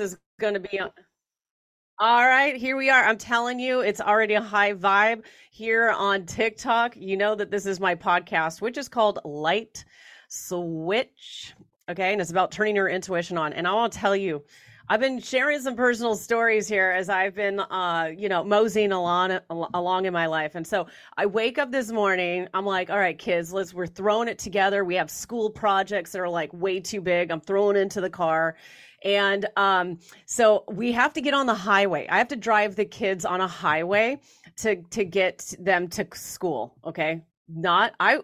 is going to be. All right, here we are. I'm telling you, it's already a high vibe here on TikTok. You know that this is my podcast, which is called Light Switch. Okay, and it's about turning your intuition on. And I want to tell you, I've been sharing some personal stories here as I've been, uh, you know, moseying along along in my life. And so I wake up this morning. I'm like, all right, kids, let's. We're throwing it together. We have school projects that are like way too big. I'm throwing into the car, and um, so we have to get on the highway. I have to drive the kids on a highway to to get them to school. Okay, not I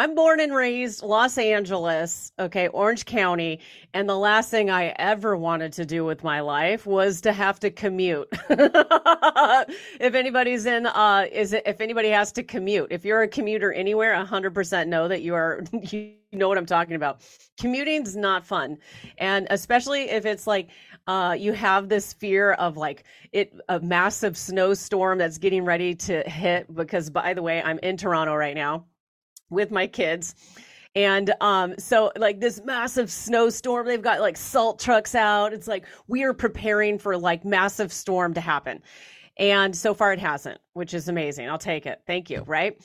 I'm born and raised Los Angeles, okay, Orange County, and the last thing I ever wanted to do with my life was to have to commute. if anybody's in uh is it, if anybody has to commute, if you're a commuter anywhere, 100% know that you are you know what I'm talking about. Commuting's not fun. And especially if it's like uh, you have this fear of like it a massive snowstorm that's getting ready to hit because by the way, I'm in Toronto right now with my kids. And um, so, like this massive snowstorm, they've got like salt trucks out. It's like we are preparing for like massive storm to happen. And so far, it hasn't, which is amazing. I'll take it. Thank you. Right.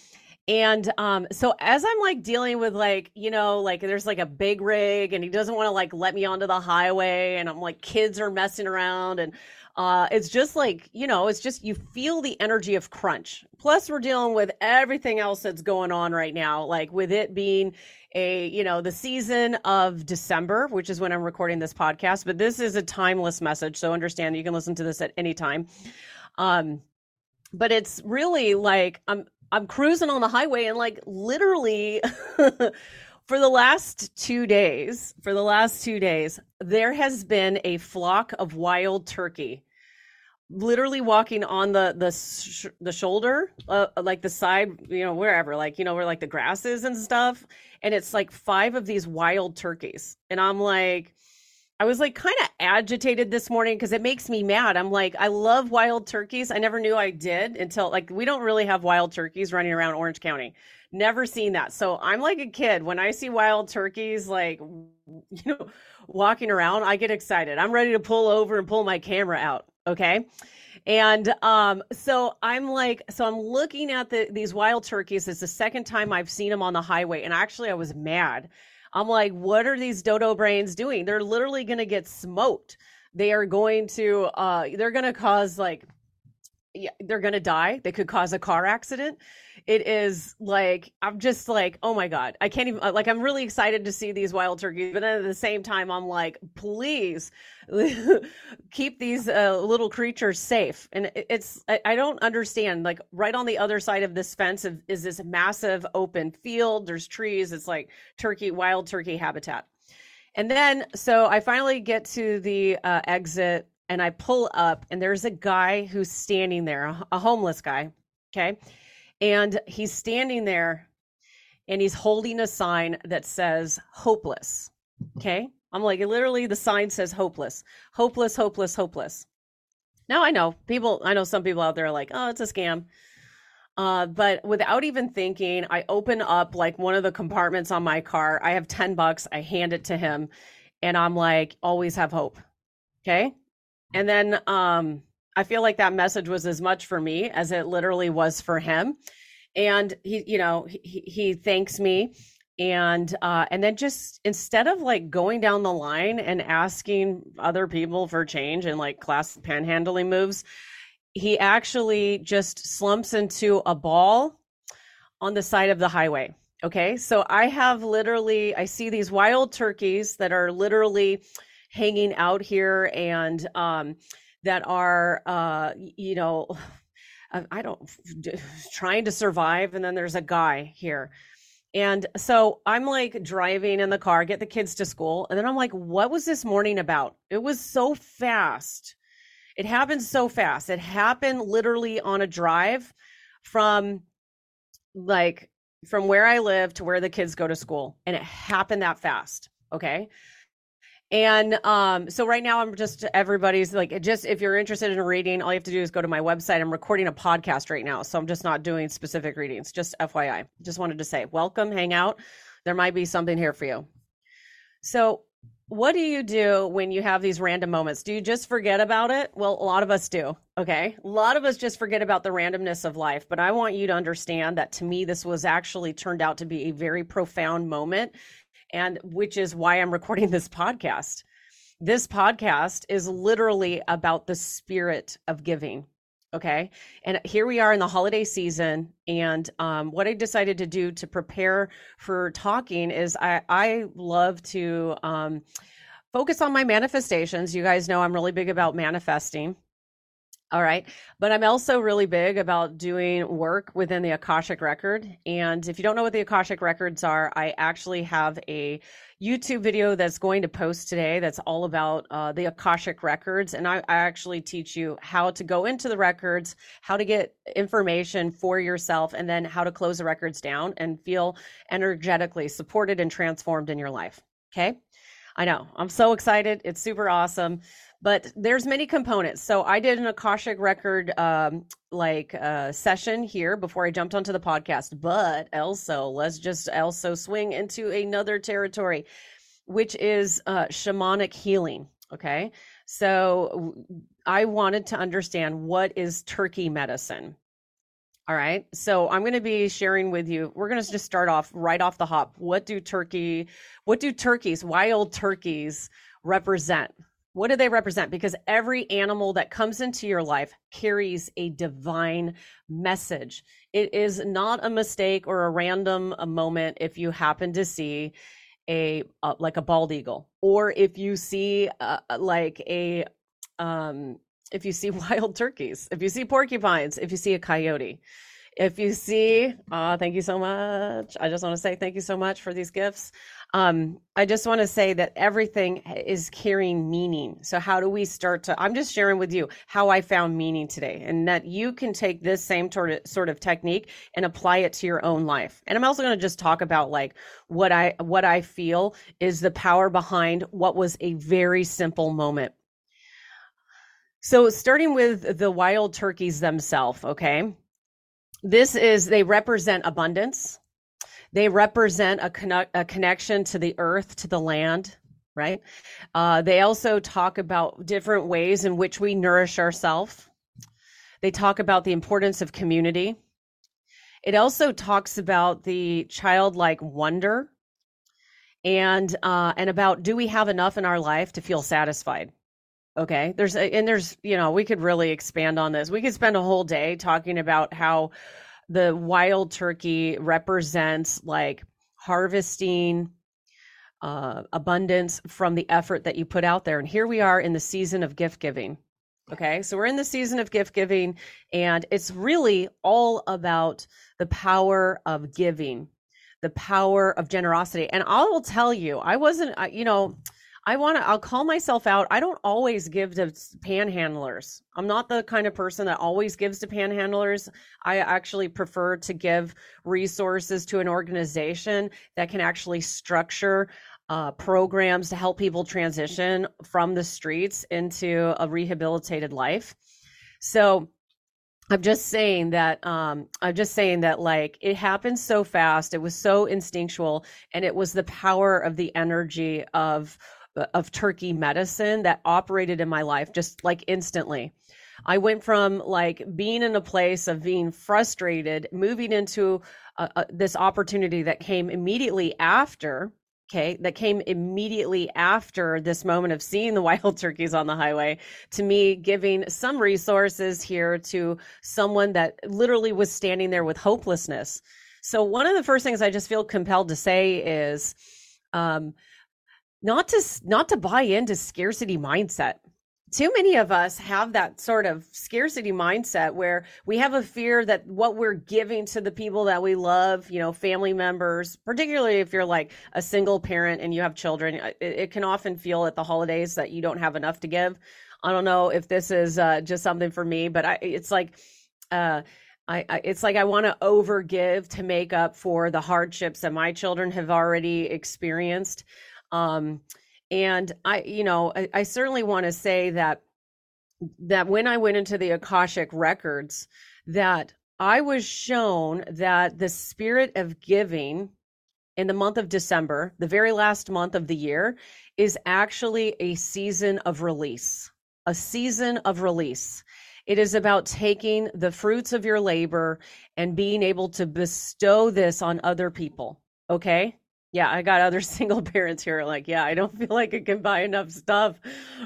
And um, so as I'm like dealing with like, you know, like there's like a big rig and he doesn't want to like let me onto the highway and I'm like kids are messing around and uh, it's just like, you know, it's just you feel the energy of crunch. Plus, we're dealing with everything else that's going on right now, like with it being a, you know, the season of December, which is when I'm recording this podcast. But this is a timeless message. So understand you can listen to this at any time. Um, but it's really like I'm I'm cruising on the highway and like literally for the last two days, for the last two days, there has been a flock of wild turkey literally walking on the the sh- the shoulder uh, like the side you know wherever like you know where like the grass is and stuff. And it's like five of these wild turkeys. And i'm like i was like kind of agitated this morning because it makes me mad. I'm like i love wild turkeys. I never knew i did until like we don't really have wild turkeys running around orange county. Never seen that. So i'm like a kid. When i see wild turkeys like you know walking around i get excited. I'm ready to pull over and pull my camera out Okay. And um, so I'm like, so I'm looking at the, these wild turkeys. It's the second time I've seen them on the highway. And actually, I was mad. I'm like, what are these dodo brains doing? They're literally going to get smoked. They are going to, uh, they're going to cause like, yeah, they're going to die. They could cause a car accident it is like i'm just like oh my god. I can't even uh, like i'm really excited to see these wild turkeys but then at the same time i'm like please keep these uh, little creatures safe. And it's I, I, don't understand like right on the other side of this fence is this massive open field. There's trees. It's like turkey wild turkey habitat. And then so i finally get to the uh, exit and i pull up and there's a guy who's standing there a homeless guy okay and he's standing there and he's holding a sign that says hopeless. Okay. I'm like, literally, the sign says hopeless, hopeless, hopeless, hopeless. Now I know people, I know some people out there are like, oh, it's a scam. Uh, but without even thinking, I open up like one of the compartments on my car. I have 10 bucks. I hand it to him and I'm like, always have hope. Okay. And then, um, I feel like that message was as much for me as it literally was for him. And he, you know, he, he thanks me. And uh, and then just instead of like going down the line and asking other people for change and like class panhandling moves, he actually just slumps into a ball on the side of the highway. Okay. So I have literally, I see these wild turkeys that are literally hanging out here and um, that are, uh, you know, I don't trying to survive. And then there's a guy here. And so I'm like driving in the car, get the kids to school. And then I'm like, what was this morning about? It was so fast. It happened so fast. It happened literally on a drive from like from where I live to where the kids go to school. And it happened that fast. Okay. And um, so right now, I'm just everybody's like, just if you're interested in reading, all you have to do is go to my website. I'm recording a podcast right now, so I'm just not doing specific readings. Just FYI, just wanted to say, welcome, hang out. There might be something here for you. So what do you do when you have these random moments? Do you just forget about it? Well, a lot of us do. Okay. A lot of us just forget about the randomness of life. But I want you to understand that to me, this was actually turned out to be a very profound moment, and which is why I'm recording this podcast. This podcast is literally about the spirit of giving. Okay. And here we are in the holiday season. And um, what I decided to do to prepare for talking is I, I love to um, focus on my manifestations. You guys know I'm really big about manifesting. All right. But I'm also really big about doing work within the Akashic Record. And if you don't know what the Akashic Records are, I actually have a YouTube video that's going to post today that's all about uh, the Akashic Records. And I, I actually teach you how to go into the records, how to get information for yourself, and then how to close the records down and feel energetically supported and transformed in your life. Okay. I know. I'm so excited. It's super awesome but there's many components so i did an akashic record um, like uh, session here before i jumped onto the podcast but also let's just also swing into another territory which is uh, shamanic healing okay so i wanted to understand what is turkey medicine all right. So I'm going to be sharing with you. We're going to just start off right off the hop. What do turkey, what do turkeys, wild turkeys represent? What do they represent? Because every animal that comes into your life carries a divine message. It is not a mistake or a random a moment if you happen to see a uh, like a bald eagle or if you see uh, like a um if you see wild turkeys, if you see porcupines, if you see a coyote. If you see, uh, thank you so much. I just want to say thank you so much for these gifts. Um, I just want to say that everything is carrying meaning. So, how do we start to? I'm just sharing with you how I found meaning today, and that you can take this same sort of technique and apply it to your own life. And I'm also going to just talk about like what I what I feel is the power behind what was a very simple moment. So, starting with the wild turkeys themselves, okay? This is they represent abundance they represent a, a connection to the earth, to the land, right? Uh, they also talk about different ways in which we nourish ourselves. They talk about the importance of community. It also talks about the childlike wonder and uh, and about do we have enough in our life to feel satisfied? Okay, there's and there's you know we could really expand on this. We could spend a whole day talking about how the wild turkey represents like harvesting uh, abundance from the effort that you put out there. And here we are in the season of gift giving. Okay, so we're in the season of gift giving, and it's really all about the power of giving, the power of generosity. And I will tell you, I wasn't, you know, I want to, I'll call myself out. I don't always give to panhandlers. I'm not the kind of person that always gives to panhandlers. I actually prefer to give resources to an organization that can actually structure uh, programs to help people transition from the streets into a rehabilitated life. So, I'm just saying that um, I'm just saying that like it happened so fast. It was so instinctual, and it was the power of the energy of of turkey medicine that operated in my life just like instantly. I went from like being in a place of being frustrated, moving into uh, uh, this opportunity that came immediately after. Okay, that came immediately after this moment of seeing the wild turkeys on the highway to me giving some resources here to someone that literally was standing there with hopelessness. So, one of the first things I just feel compelled to say is, um, not to not to buy into scarcity mindset too many of us have that sort of scarcity mindset where we have a fear that what we're giving to the people that we love, you know, family members, particularly if you're like a single parent and you have children, it, it can often feel at the holidays that you don't have enough to give. I don't know if this is uh, just something for me, but I, it's like, uh, I, I, it's like I want to overgive to make up for the hardships that my children have already experienced. Um, and I, you know, I, I certainly want to say that that when I went into the Akashic records, that I was shown that the spirit of giving in the month of December, the very last month of the year, is actually a season of release. A season of release. It is about taking the fruits of your labor and being able to bestow this on other people. Okay. Yeah, I got other single parents here. Like, yeah, I don't feel like I can buy enough stuff.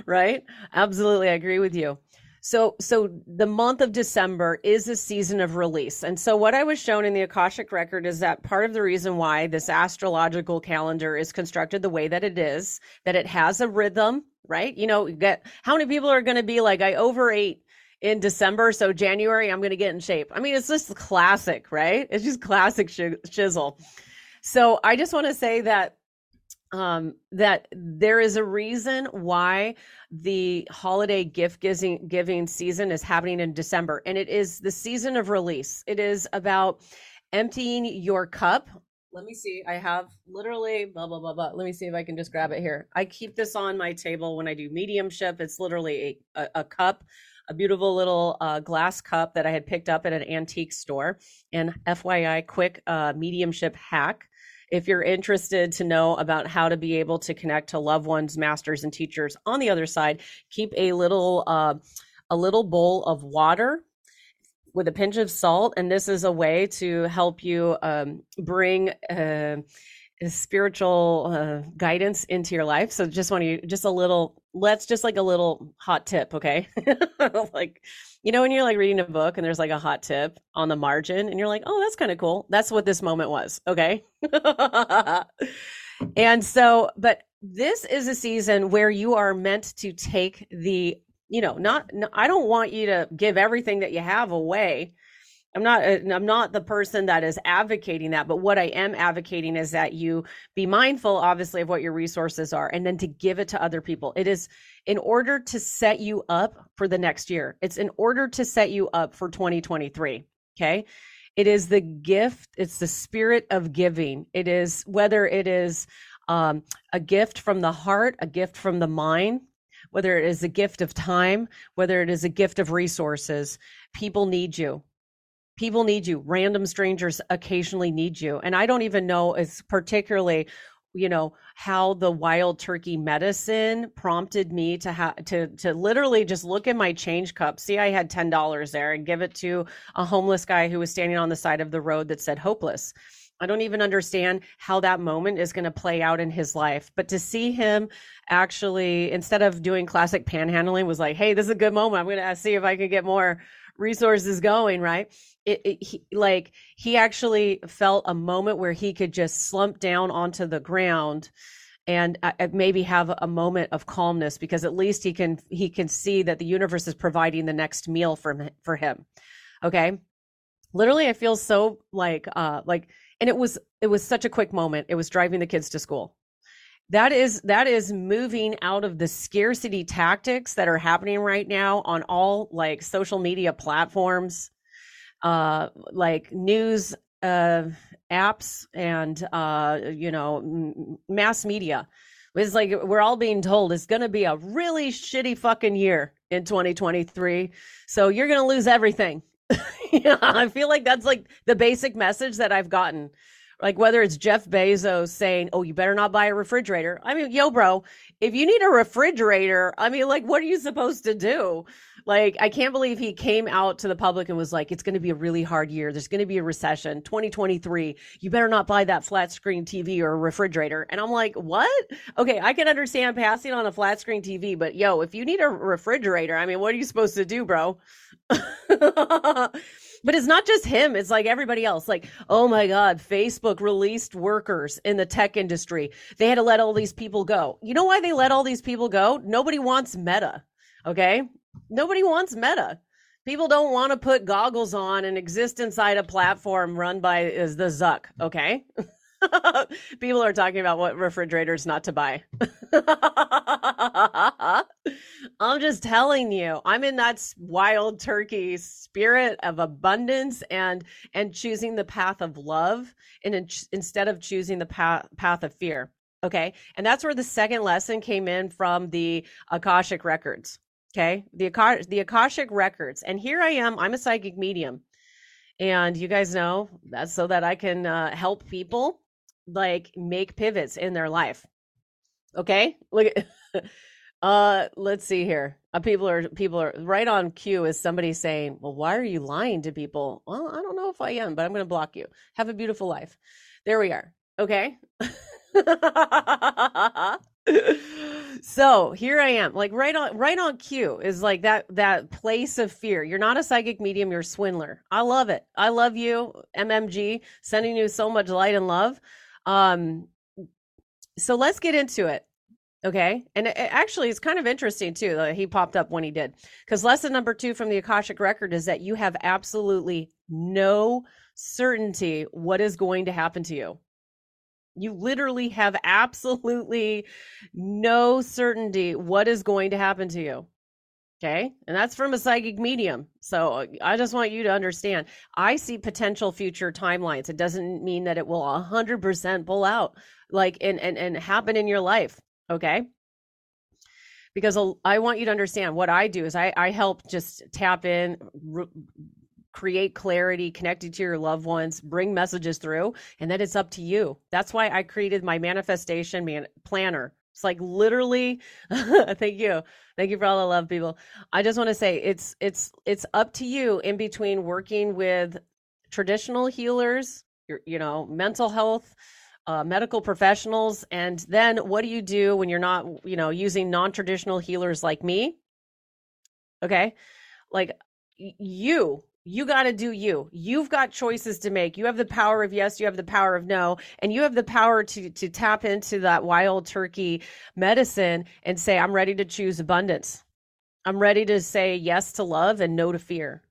Right. Absolutely. I agree with you. So, so the month of December is a season of release. And so what I was shown in the Akashic record is that part of the reason why this astrological calendar is constructed the way that it is, that it has a rhythm, right? You know, you get how many people are going to be like, I overate in December, so January I'm going to get in shape. I mean, it's just classic, right? It's just classic sh- shizzle. So I just want to say that um, that there is a reason why the holiday gift giving, giving season is happening in December, and it is the season of release. It is about emptying your cup. Let me see. I have literally blah blah blah blah. Let me see if I can just grab it here. I keep this on my table when I do mediumship. It's literally a, a, a cup a beautiful little uh, glass cup that I had picked up at an antique store. And FYI, quick uh, mediumship hack. If you're interested to know about how to be able to connect to loved ones, masters, and teachers on the other side, keep a little uh, a little bowl of water with a pinch of salt, and this is a way to help you um, bring uh, spiritual uh, guidance into your life. So just want to just a little let's just like a little hot tip, okay? like you know when you're like reading a book and there's like a hot tip on the margin and you're like, "Oh, that's kind of cool." That's what this moment was, okay? and so but this is a season where you are meant to take the, you know, not no, I don't want you to give everything that you have away I'm not uh, I'm not the person that is advocating that, but what I am advocating is that you be mindful obviously of what your resources are and then to give it to other people. It is in order to set you up for the next year. It's in order to set you up for 2023, okay? It is the gift, it's the spirit of giving. It is whether it is um, a gift from the heart, a gift from the mind, whether it is a gift of time, whether it is a gift of resources, people need you people need you random strangers occasionally need you and i don't even know it's particularly you know how the wild turkey medicine prompted me to have to to literally just look in my change cup see i had $10 there and give it to a homeless guy who was standing on the side of the road that said hopeless I don't even understand how that moment is going to play out in his life. But to see him actually, instead of doing classic panhandling, was like, hey, this is a good moment. I'm going to uh, see if I can get more resources going, right? It, it he, like he actually felt a moment where he could just slump down onto the ground and uh, uh, maybe have a moment of calmness because at least he can he can see that the universe is providing the next meal for for him. Okay? Literally I feel so like uh like and it was it was such a quick moment. It was driving the kids to school that is that is moving out of the scarcity tactics that are happening right now on all like social media platforms uh like news uh apps and uh you know mass media. It's like we're all being told it's going to be a really shitty fucking year in 2023 so you're going to lose everything. Yeah i feel like that's like the basic message that i've gotten like whether it's Jeff Bezos saying, "Oh, you better not buy a refrigerator." I mean, yo, bro, if you need a refrigerator, I mean, like, what are you supposed to do? Like, I can't believe he came out to the public and was like, "It's going to be a really hard year. There's going to be a recession, 2023. You better not buy that flat screen TV or a refrigerator." And I'm like, "What? Okay, I can understand passing on a flat screen TV, but yo, if you need a refrigerator, I mean, what are you supposed to do, bro?" But it's not just him, it's like everybody else. Like, oh my God, Facebook released workers in the tech industry. They had to let all these people go. You know why they let all these people go? Nobody wants meta. Okay. Nobody wants meta. People don't want to put goggles on and exist inside a platform run by is the Zuck. Okay. People are talking about what refrigerators not to buy. I'm just telling you, I'm in that wild turkey spirit of abundance and and choosing the path of love and in, instead of choosing the path path of fear. Okay? And that's where the second lesson came in from the Akashic records. Okay? The Akash the Akashic records. And here I am, I'm a psychic medium. And you guys know that's so that I can uh, help people like make pivots in their life. Okay? Look at uh let's see here. Uh, people are people are right on cue is somebody saying, "Well, why are you lying to people?" Well, I don't know if I am, but I'm going to block you. Have a beautiful life. There we are. Okay? so here I am, like right on right on cue is like that that place of fear. You're not a psychic medium, you're a swindler. I love it. I love you, MMG, sending you so much light and love. Um so let's get into it. Okay. And it, actually, it's kind of interesting too that he popped up when he did. Because lesson number two from the Akashic record is that you have absolutely no certainty what is going to happen to you. You literally have absolutely no certainty what is going to happen to you. Okay. And that's from a psychic medium. So uh, I just want you to understand I see potential future timelines. It doesn't mean that it will 100% pull out like and, and, and happen in your life. Okay. Because I want you to understand what I do is I, I help just tap in, create clarity, connected to your loved ones, bring messages through, and then it's up to you. That's why I created my manifestation man- planner. It's like literally thank you. Thank you for all the love people. I just want to say it's it's it's up to you in between working with traditional healers, your you know, mental health uh, medical professionals and then what do you do when you're not you know using non-traditional healers like me okay like you you got to do you. You've got choices to make. You have the power of yes you have the power of no and you have the power to to tap into that wild turkey medicine and say i'm ready to choose abundance. I'm ready to say yes to love and no to fear.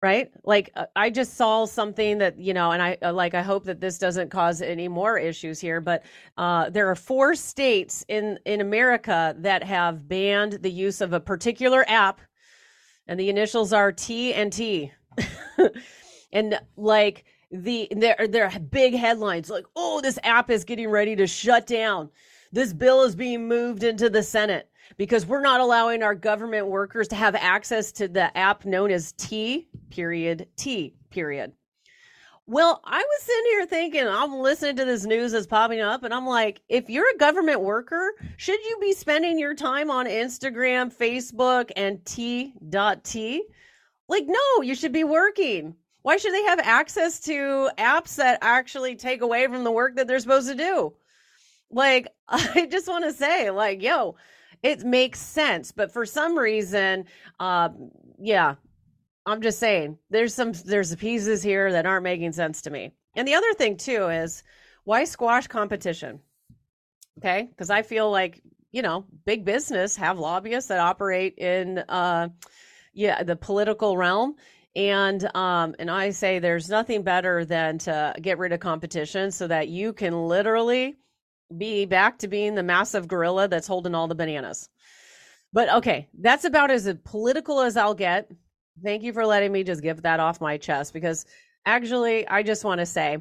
Right? Like uh, i just saw something that you know and i uh, like i hope that this doesn't cause any more issues here but uh, there are four states in in america that have banned the use of a particular app and the initials are t and t and like the there there are big headlines like oh this app is getting ready to shut down this bill is being moved into the senate because we're not allowing our government workers to have access to the app known as T period T period. Well, I was sitting here thinking, I'm listening to this news that's popping up, and I'm like, if you're a government worker, should you be spending your time on Instagram, Facebook, and T.T? Like, no, you should be working. Why should they have access to apps that actually take away from the work that they're supposed to do? Like, I just want to say, like, yo, it makes sense. But for some reason, uh, yeah, I'm just saying there's some there's pieces here that aren't making sense to me. And the other thing too is why squash competition? Okay, because I feel like you know big business have lobbyists that operate in uh, yeah the political realm. And um, and I say there's nothing better than to get rid of competition so that you can literally be back to being the massive gorilla that's holding all the bananas. But okay, that's about as political as I'll get. Thank you for letting me just give that off my chest because actually I just want to say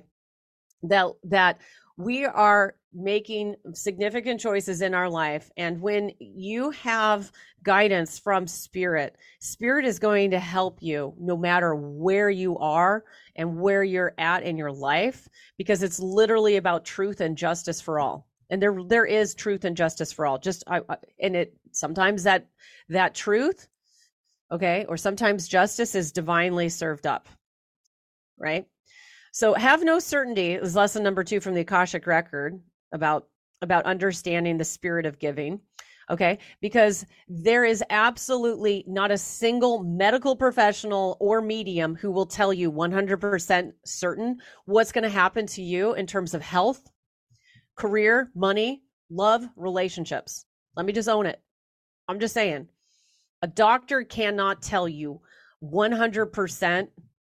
that that we are making significant choices in our life and when you have guidance from spirit spirit is going to help you no matter where you are and where you're at in your life because it's literally about truth and justice for all. And there there is truth and justice for all. Just I, I, and it sometimes that that truth okay? Or sometimes justice is divinely served up right? So have no certainty is lesson number two from the akashic record about about understanding the spirit of giving okay? Because there is absolutely not a single medical professional or medium who will tell you 100% certain what's going to happen to you in terms of health career money love relationships. Let me just own it. I'm just saying a doctor cannot tell you 100%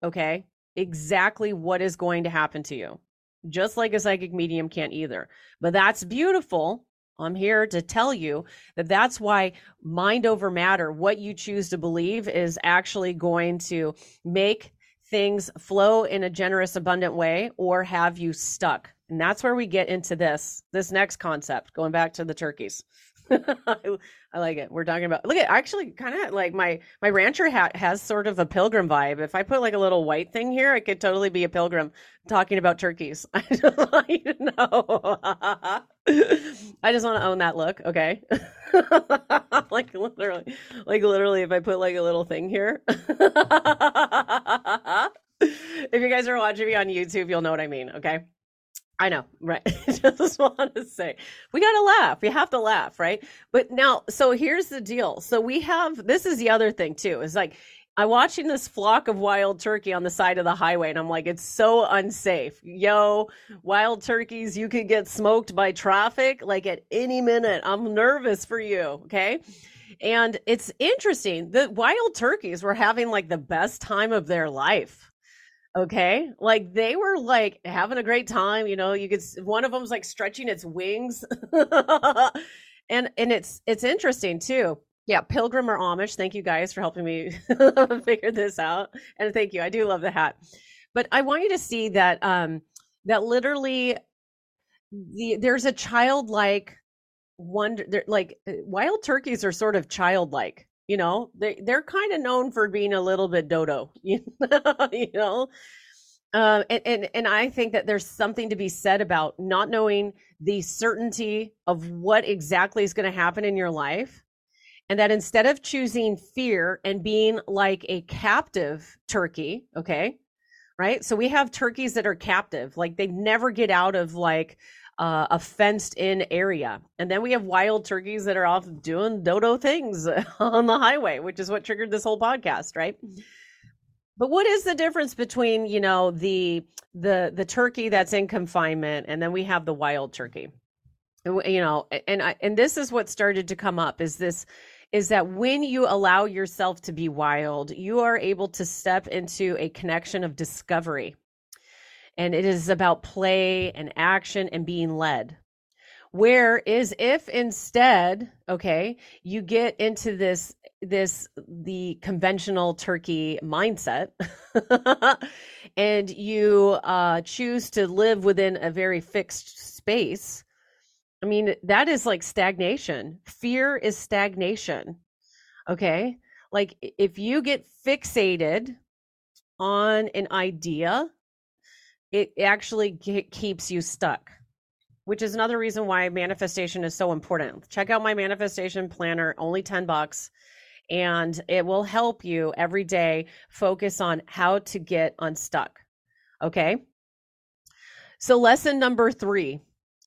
okay exactly what is going to happen to you just like a psychic medium can't either but that's beautiful I'm here to tell you that that's why mind over matter, what you choose to believe, is actually going to make things flow in a generous, abundant way or have you stuck. And that's where we get into this, this next concept, going back to the turkeys. I, I like it. We're talking about look at actually kind of like my my rancher hat has sort of a pilgrim vibe. If I put like a little white thing here, I could totally be a pilgrim talking about turkeys. I just want you to know. I just want to own that look, okay? like literally, like literally, if I put like a little thing here. if you guys are watching me on YouTube, you'll know what I mean, okay? I know, right? just want to say we got to laugh. We have to laugh, right? But now, so here's the deal. So we have this is the other thing too. Is like I'm watching this flock of wild turkey on the side of the highway, and I'm like, it's so unsafe. Yo, wild turkeys, you could get smoked by traffic like at any minute. I'm nervous for you. Okay. And it's interesting. The wild turkeys were having like the best time of their life Okay. Like they were like having a great time, you know, you could one of them's like stretching its wings. and and it's it's interesting too. Yeah, Pilgrim or Amish. Thank you guys for helping me figure this out. And thank you. I do love the hat. But I want you to see that um that literally the there's a childlike wonder like wild turkeys are sort of childlike you know they they're kind of known for being a little bit dodo you know um, and, and and I think that there's something to be said about not knowing the certainty of what exactly is going to happen in your life, and that instead of choosing fear and being like a captive turkey, okay, right? So we have turkeys that are captive, like they never get out of like uh, a fenced in area. And then we have wild turkeys that are off doing dodo things on the highway, which is what triggered this whole podcast, right? But what is the difference between, you know, the the the turkey that's in confinement and then we have the wild turkey? You know, and I, and this is what started to come up is this is that when you allow yourself to be wild, you are able to step into a connection of discovery and it is about play and action and being led. Where is if instead, okay, you get into this this the conventional turkey mindset and you uh choose to live within a very fixed space i mean that is like stagnation fear is stagnation okay like if you get fixated on an idea it actually keeps you stuck which is another reason why manifestation is so important. Check out my manifestation planner only 10 bucks and it will help you every day focus on how to get unstuck okay? So lesson number 3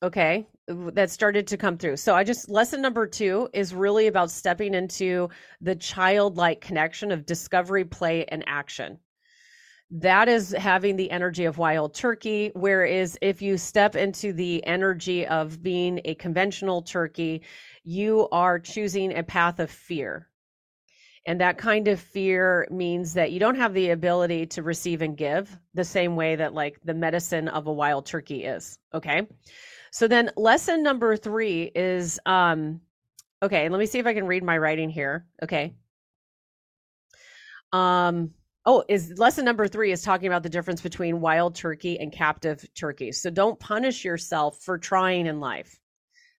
okay that started to come through. So I just lesson number 2 is really about stepping into the childlike connection of discovery, play and action that is having the energy of wild turkey. Whereas if you step into the energy of being a conventional turkey, you are choosing a path of fear. And that kind of fear means that you don't have the ability to receive and give the same way that, like, the medicine of a wild turkey is. Okay. So then, lesson number three is um, okay, let me see if I can read my writing here. Okay. Um, Oh, is lesson number three is talking about the difference between wild turkey and captive turkey. So don't punish yourself for trying in life.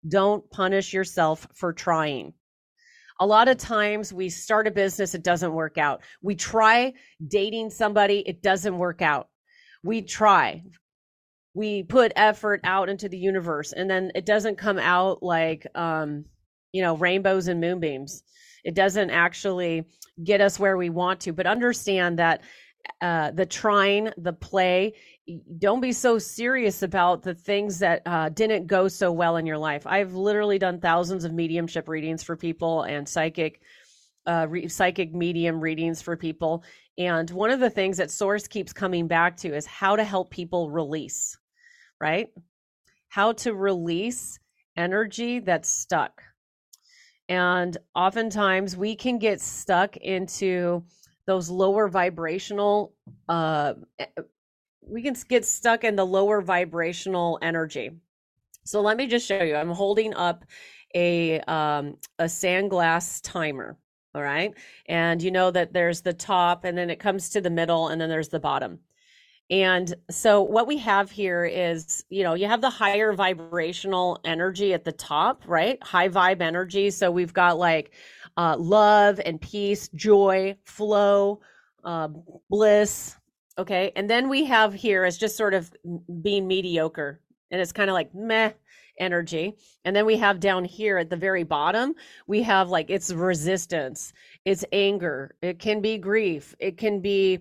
Don't punish yourself for trying. A lot of times we start a business, it doesn't work out. We try dating somebody, it doesn't work out. We try, we put effort out into the universe, and then it doesn't come out like, um, you know, rainbows and moonbeams. It doesn't actually get us where we want to. But understand that uh, the trying, the play, don't be so serious about the things that uh, didn't go so well in your life. I've literally done thousands of mediumship readings for people and psychic. Uh, re- psychic medium readings for people. And one of the things that Source keeps coming back to is how to help people release, right? How to release energy that's stuck. And oftentimes we can get stuck into those lower vibrational, uh, we can get stuck in the lower vibrational energy. So let me just show you. I'm holding up a um, a sandglass timer. All right. And you know that there's the top and then it comes to the middle and then there's the bottom. And so what we have here is, you know, you have the higher vibrational energy at the top, right? High vibe energy. So we've got like uh, love and peace, joy, flow, uh, bliss. Okay. And then we have here is just sort of being mediocre. And it's kind of like meh energy. And then we have down here at the very bottom, we have like it's resistance, it's anger, it can be grief, it can be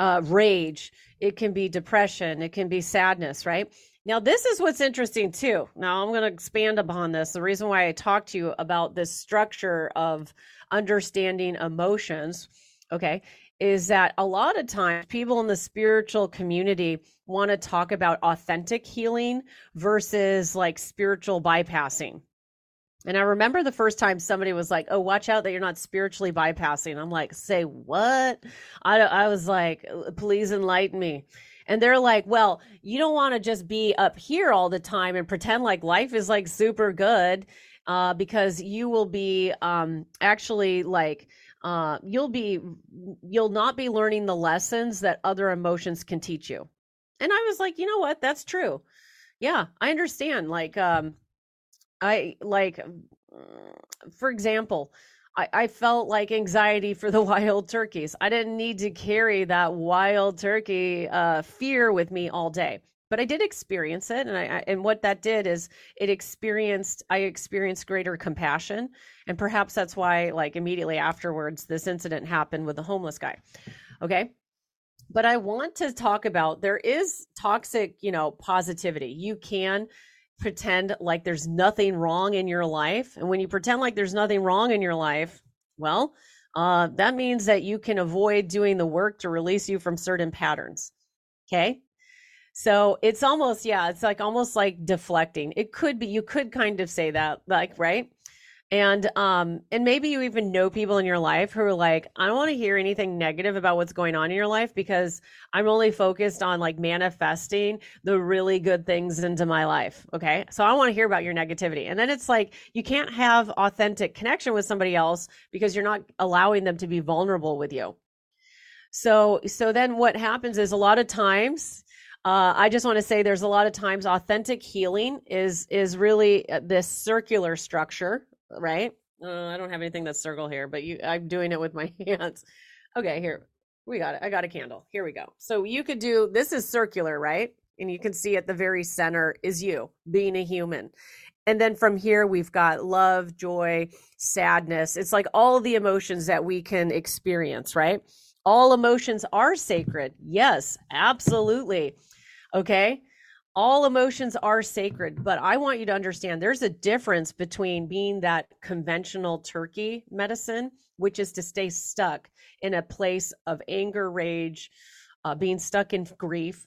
uh, rage, it can be depression, it can be sadness, right? Now, this is what's interesting too. Now, I'm going to expand upon this. The reason why I talked to you about this structure of understanding emotions, okay, is that a lot of times people in the spiritual community want to talk about authentic healing versus like spiritual bypassing. And I remember the first time somebody was like, "Oh, watch out that you're not spiritually bypassing." I'm like, "Say what?" I I was like, "Please enlighten me." And they're like, "Well, you don't want to just be up here all the time and pretend like life is like super good, uh, because you will be um, actually like." Uh, you'll be you'll not be learning the lessons that other emotions can teach you and i was like you know what that's true yeah i understand like um I like, for example, I, I felt like anxiety for the wild turkeys. I didn't need to carry that wild turkey uh, fear with me all day, but I did experience it, and I, I and what that did is it experienced I experienced greater compassion, and perhaps that's why like immediately afterwards this incident happened with the homeless guy. Okay, but I want to talk about there is toxic, you know, positivity. You can pretend like there's nothing wrong in your life. And when you pretend like there's nothing wrong in your life, well, uh, that means that you can avoid doing the work to release you from certain patterns. Okay. So it's almost, yeah, it's like almost like deflecting. It could be, you could kind of say that, like, right? And um and maybe you even know people in your life who are like i don't want to hear anything negative about what's going on in your life because i'm only focused on like manifesting the really good things into my life okay? So i want to hear about your negativity. And then it's like you can't have authentic connection with somebody else because you're not allowing them to be vulnerable with you. So so then what happens is a lot of times uh, I just want to say there's a lot of times authentic healing is is really uh, this circular structure right? Uh, I don't have anything that's circle here, but you, I'm doing it with my hands. Okay, here we got it. I got a candle. Here we go. So you could do this is circular, right? And you can see at the very center is you being a human. And then from here, we've got love, joy, sadness. It's like all the emotions that we can experience, right? All emotions are sacred. Yes, absolutely. Okay all emotions are sacred, but I want you to understand there's a difference between being that conventional turkey medicine, which is to stay stuck in a place of anger, rage, uh, being stuck in grief.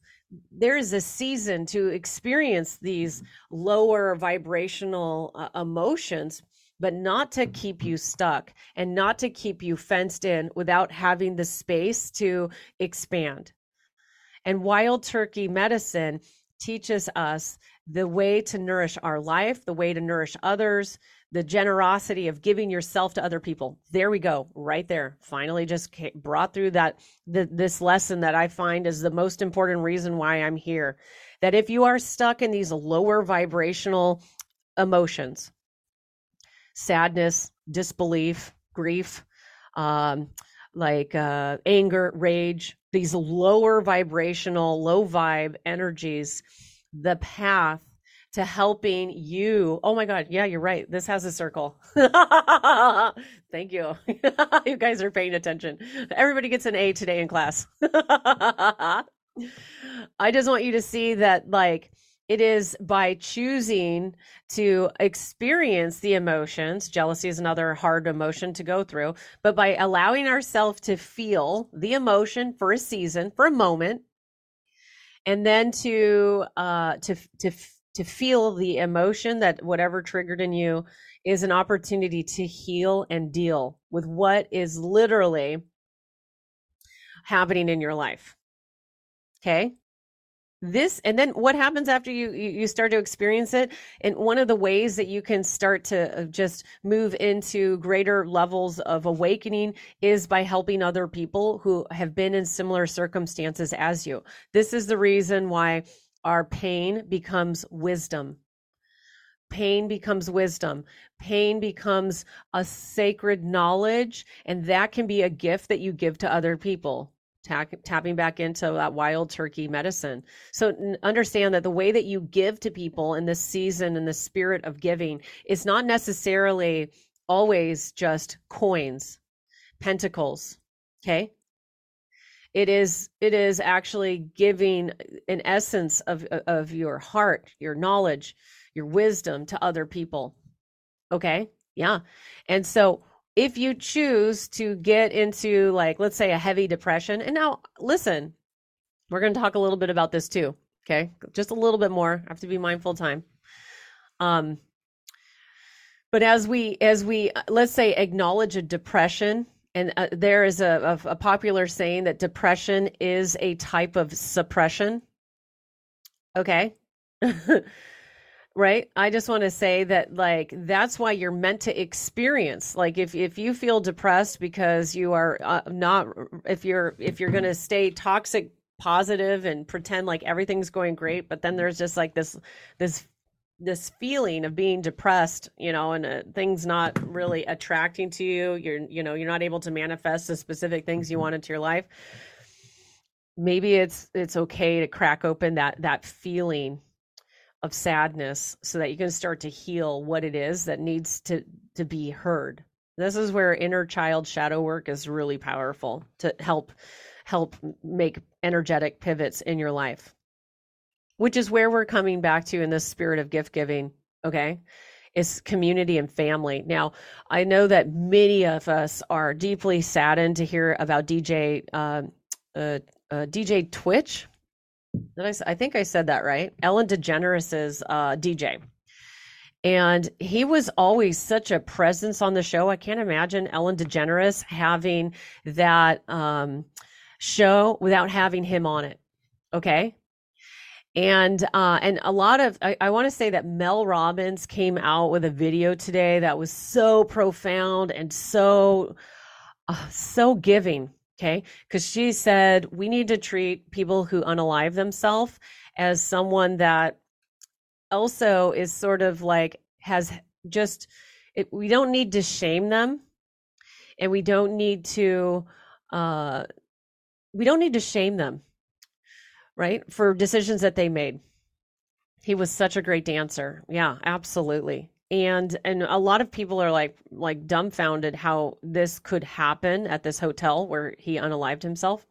There is a season to experience these lower vibrational uh, emotions, but not to keep you stuck and not to keep you fenced in without having the space to expand. And wild turkey medicine teaches us the way to nourish our life, the way to nourish others, the generosity of giving yourself to other people. There we go, right there. Finally, just brought through that the, this lesson that I find is the most important reason why I'm here. That if you are stuck in these lower vibrational emotions, sadness, disbelief, grief, um, like uh, anger, rage, these lower vibrational, low vibe energies, the path to helping you. Oh my God. Yeah, you're right. This has a circle. Thank you. you guys are paying attention. Everybody gets an A today in class. I just want you to see that, like, it is by choosing to experience the emotions. Jealousy is another hard emotion to go through, but by allowing ourselves to feel the emotion for a season, for a moment, and then to uh, to to to feel the emotion that whatever triggered in you is an opportunity to heal and deal with what is literally happening in your life. Okay? This and then what happens after you you start to experience it? And one of the ways that you can start to uh, just move into greater levels of awakening is by helping other people who have been in similar circumstances as you. This is the reason why our pain becomes wisdom. Pain becomes wisdom. Pain becomes a sacred knowledge and that can be a gift that you give to other people tapping back into that wild turkey medicine. So understand that the way that you give to people in this season and the spirit of giving is not necessarily always just coins, pentacles. Okay. It is it is actually giving uh, an essence of uh, of your heart, your knowledge, your wisdom to other people. Okay? Yeah. And so if you choose to get into like let's say a heavy depression and now listen we're going to talk a little bit about this too okay? Just a little bit more I have to be mindful time. Um but as we as we let's say acknowledge a depression and uh, there is a, a, a popular saying that depression is a type of suppression okay right? I just want to say that like that's why you're meant to experience. Like if if you feel depressed because you are uh, not if you're if you're going to stay toxic positive and pretend like everything's going great but then there's just like this this this feeling of being depressed you know and uh, things not really attracting to you you're you know you're not able to manifest the specific things you want into your life maybe it's it's okay to crack open that that feeling of sadness so that you can start to heal what it is that needs to to be heard. This is where inner child shadow work is really powerful to help help make energetic pivots in your life which is where we're coming back to in this spirit of gift giving okay? Is community and family. Now i know that many of us are deeply saddened to hear about dj uh, uh, uh, dj twitch did I, I think I said that right. Ellen DeGeneres's uh, DJ. And he was always such a presence on the show. I can't imagine Ellen DeGeneres having that um, show without having him on it. Okay. And uh, and a lot of I, I want to say that Mel Robbins came out with a video today that was so profound and so uh, so giving Okay. Because she said we need to treat people who unalive themselves as someone that also is sort of like has just, it, we don't need to shame them and we don't need to, uh, we don't need to shame them, right? For decisions that they made. He was such a great dancer. Yeah, absolutely and and a lot of people are like like dumbfounded how this could happen at this hotel where he unalived himself.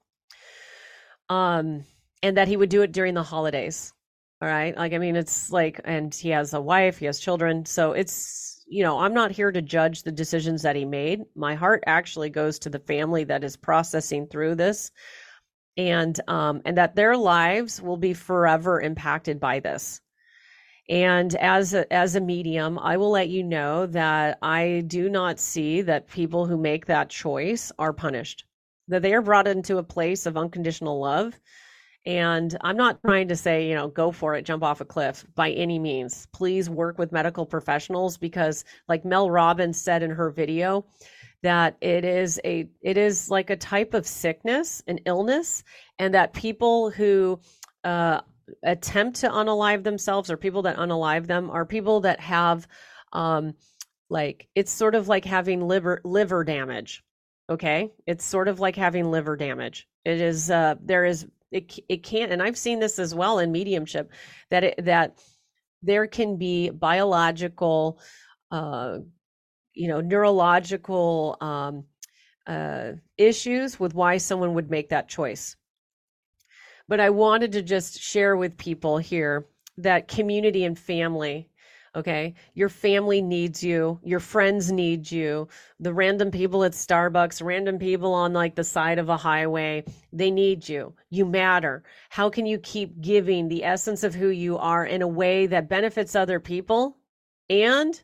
Um and that he would do it during the holidays. All right? Like i mean it's like and he has a wife he has children. So it's you know i'm not here to judge the decisions that he made. My heart actually goes to the family that is processing through this. And um and that their lives will be forever impacted by this and as a, as a medium, I will let you know that I do not see that people who make that choice are punished, that they are brought into a place of unconditional love. And I'm not trying to say, you know, go for it, jump off a cliff by any means. Please work with medical professionals because, like Mel Robbins said in her video, that it is a it is like a type of sickness, an illness, and that people who uh, attempt to unalive themselves or people that unalive them are people that have um like it's sort of like having liver liver damage okay? It's sort of like having liver damage. It is uh there is it, it can't and i've seen this as well in mediumship that it that there can be biological uh you know neurological um uh issues with why someone would make that choice but I wanted to just share with people here that community and family okay? Your family needs you. Your friends need you. The random people at starbucks random people on like the side of a highway they need you. You matter. How can you keep giving the essence of who you are in a way that benefits other people and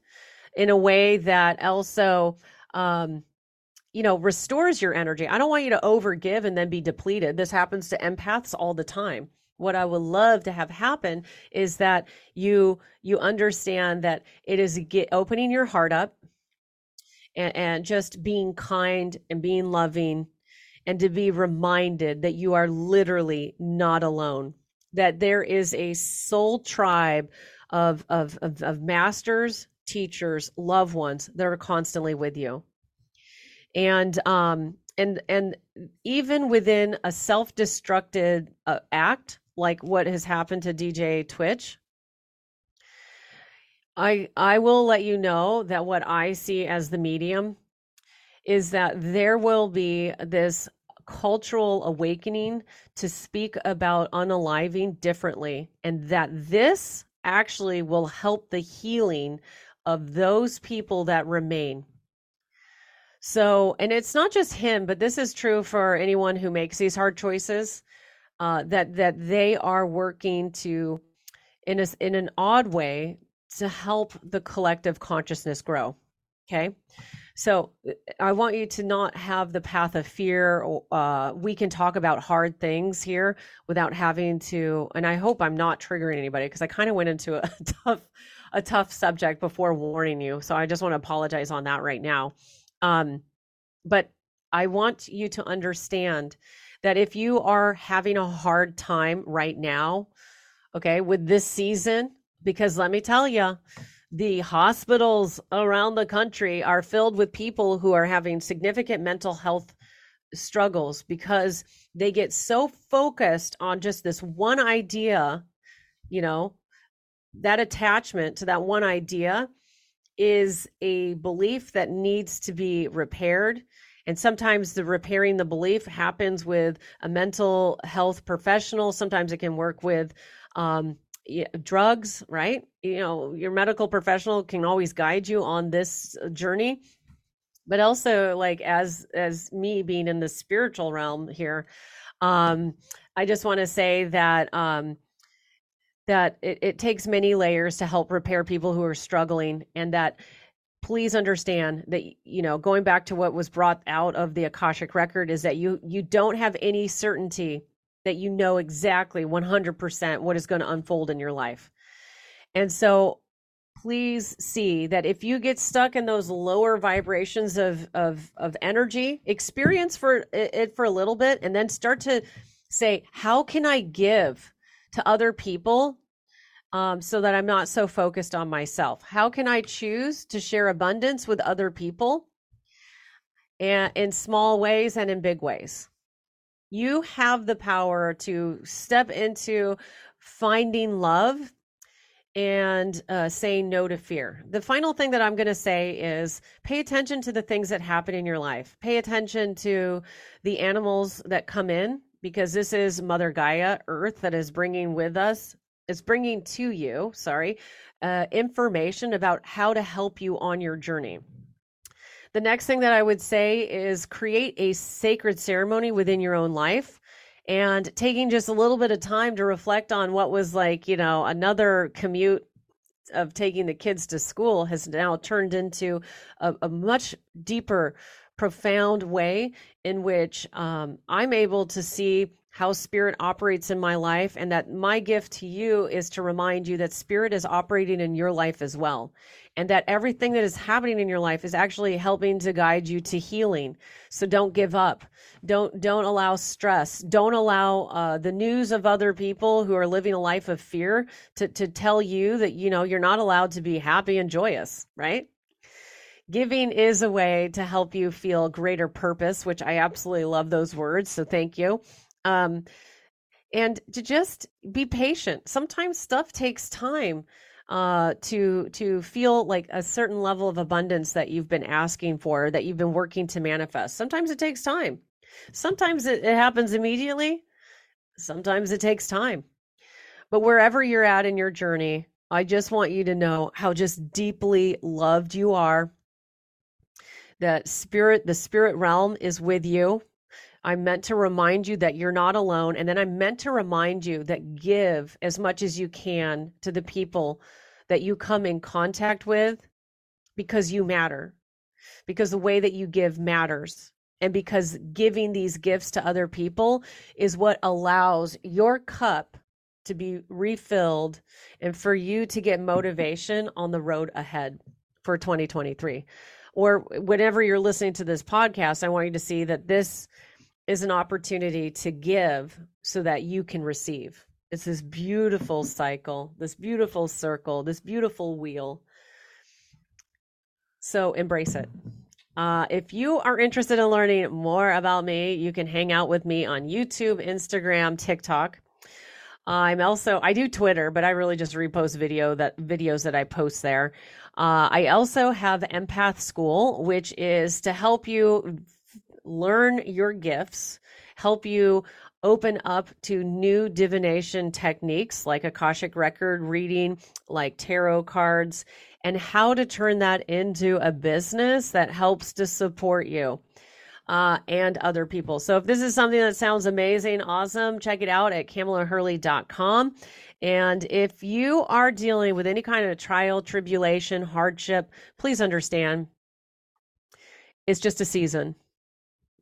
in a way that also um, you know, restores your energy. I don't want you to overgive and then be depleted. This happens to empaths all the time. what I would love to have happen is that you you understand that it is get opening your heart up and, and just being kind and being loving and to be reminded that you are literally not alone that there is a soul tribe of of of, of masters teachers loved ones that are constantly with you and um and and even within a self-destructed uh, act like what has happened to DJ Twitch I I will let you know that what I see as the medium is that there will be this cultural awakening to speak about unaliving differently and that this actually will help the healing of those people that remain. So, and it's not just him, but this is true for anyone who makes these hard choices. Uh, that that they are working to, in a, in an odd way, to help the collective consciousness grow. Okay. So uh, I want you to not have the path of fear. Uh, we can talk about hard things here without having to, and I hope I'm not triggering anybody because I kind of went into a tough, a tough subject before warning you. So I just want to apologize on that right now. Um, but I want you to understand that if you are having a hard time right now, okay, with this season, because let me tell you, the hospitals around the country are filled with people who are having significant mental health struggles because they get so focused on just this one idea, you know, that attachment to that one idea is a belief that needs to be repaired. And sometimes the repairing the belief happens with a mental health professional. Sometimes it can work with um, drugs, right? You know, your medical professional can always guide you on this uh, journey. But also like as as me being in the spiritual realm here, um I just want to say that um that it, it takes many layers to help repair people who are struggling and that please understand that you know going back to what was brought out of the akashic record is that you you don't have any certainty that you know exactly 100% what is going to unfold in your life. And so please see that if you get stuck in those lower vibrations of of of energy, experience for it for a little bit and then start to say, how can I give to other people um, so that I'm not so focused on myself? How can I choose to share abundance with other people and in small ways and in big ways? you have the power to step into finding love and uh, saying no to fear. The final thing that I'm going to say is pay attention to the things that happen in your life. Pay attention to the animals that come in because this is Mother Gaia, Earth, that is bringing with us, is bringing to you, sorry, uh, information about how to help you on your journey. The next thing that I would say is create a sacred ceremony within your own life and taking just a little bit of time to reflect on what was like, you know, another commute of taking the kids to school has now turned into a, a much deeper, profound way in which um, I'm able to see how spirit operates in my life and that my gift to you is to remind you that spirit is operating in your life as well. And that everything that is happening in your life is actually helping to guide you to healing. So don't give up. Don't don't allow stress. Don't allow uh, the news of other people who are living a life of fear to, to tell you that you know you're not allowed to be happy and joyous right Giving is a way to help you feel greater purpose, which I absolutely love those words. So thank you. Um, and to just be patient. Sometimes stuff takes time uh, to to feel like a certain level of abundance that you've been asking for, that you've been working to manifest. Sometimes it takes time. Sometimes it, it happens immediately. Sometimes it takes time. But wherever you're at in your journey, I just want you to know how just deeply loved you are. That spirit, the spirit realm is with you. I'm meant to remind you that you're not alone. And then I'm meant to remind you that give as much as you can to the people that you come in contact with because you matter, because the way that you give matters. And because giving these gifts to other people is what allows your cup to be refilled and for you to get motivation on the road ahead for 2023 or whenever you're listening to this podcast i want you to see that this is an opportunity to give so that you can receive. It's this beautiful cycle this beautiful circle this beautiful wheel. So embrace it. Uh, if you are interested in learning more about me, you can hang out with me on YouTube, Instagram, TikTok. I'm also I do Twitter, but I really just repost video that videos that I post there. Uh, I also have Empath School, which is to help you learn your gifts, help you open up to new divination techniques like Akashic record reading, like tarot cards, and how to turn that into a business that helps to support you. Uh, and other people. So if this is something that sounds amazing, awesome, check it out at CamelaHurley.com. And if you are dealing with any kind of trial, tribulation, hardship, please understand it's just a season.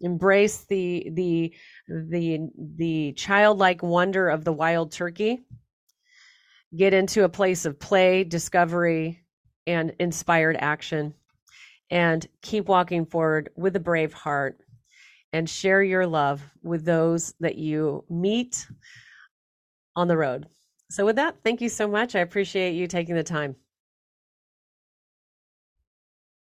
Embrace the the the the childlike wonder of the wild turkey. Get into a place of play, discovery, and inspired action. And keep walking forward with a brave heart and share your love with those that you meet on the road. So, with that, thank you so much. I appreciate you taking the time.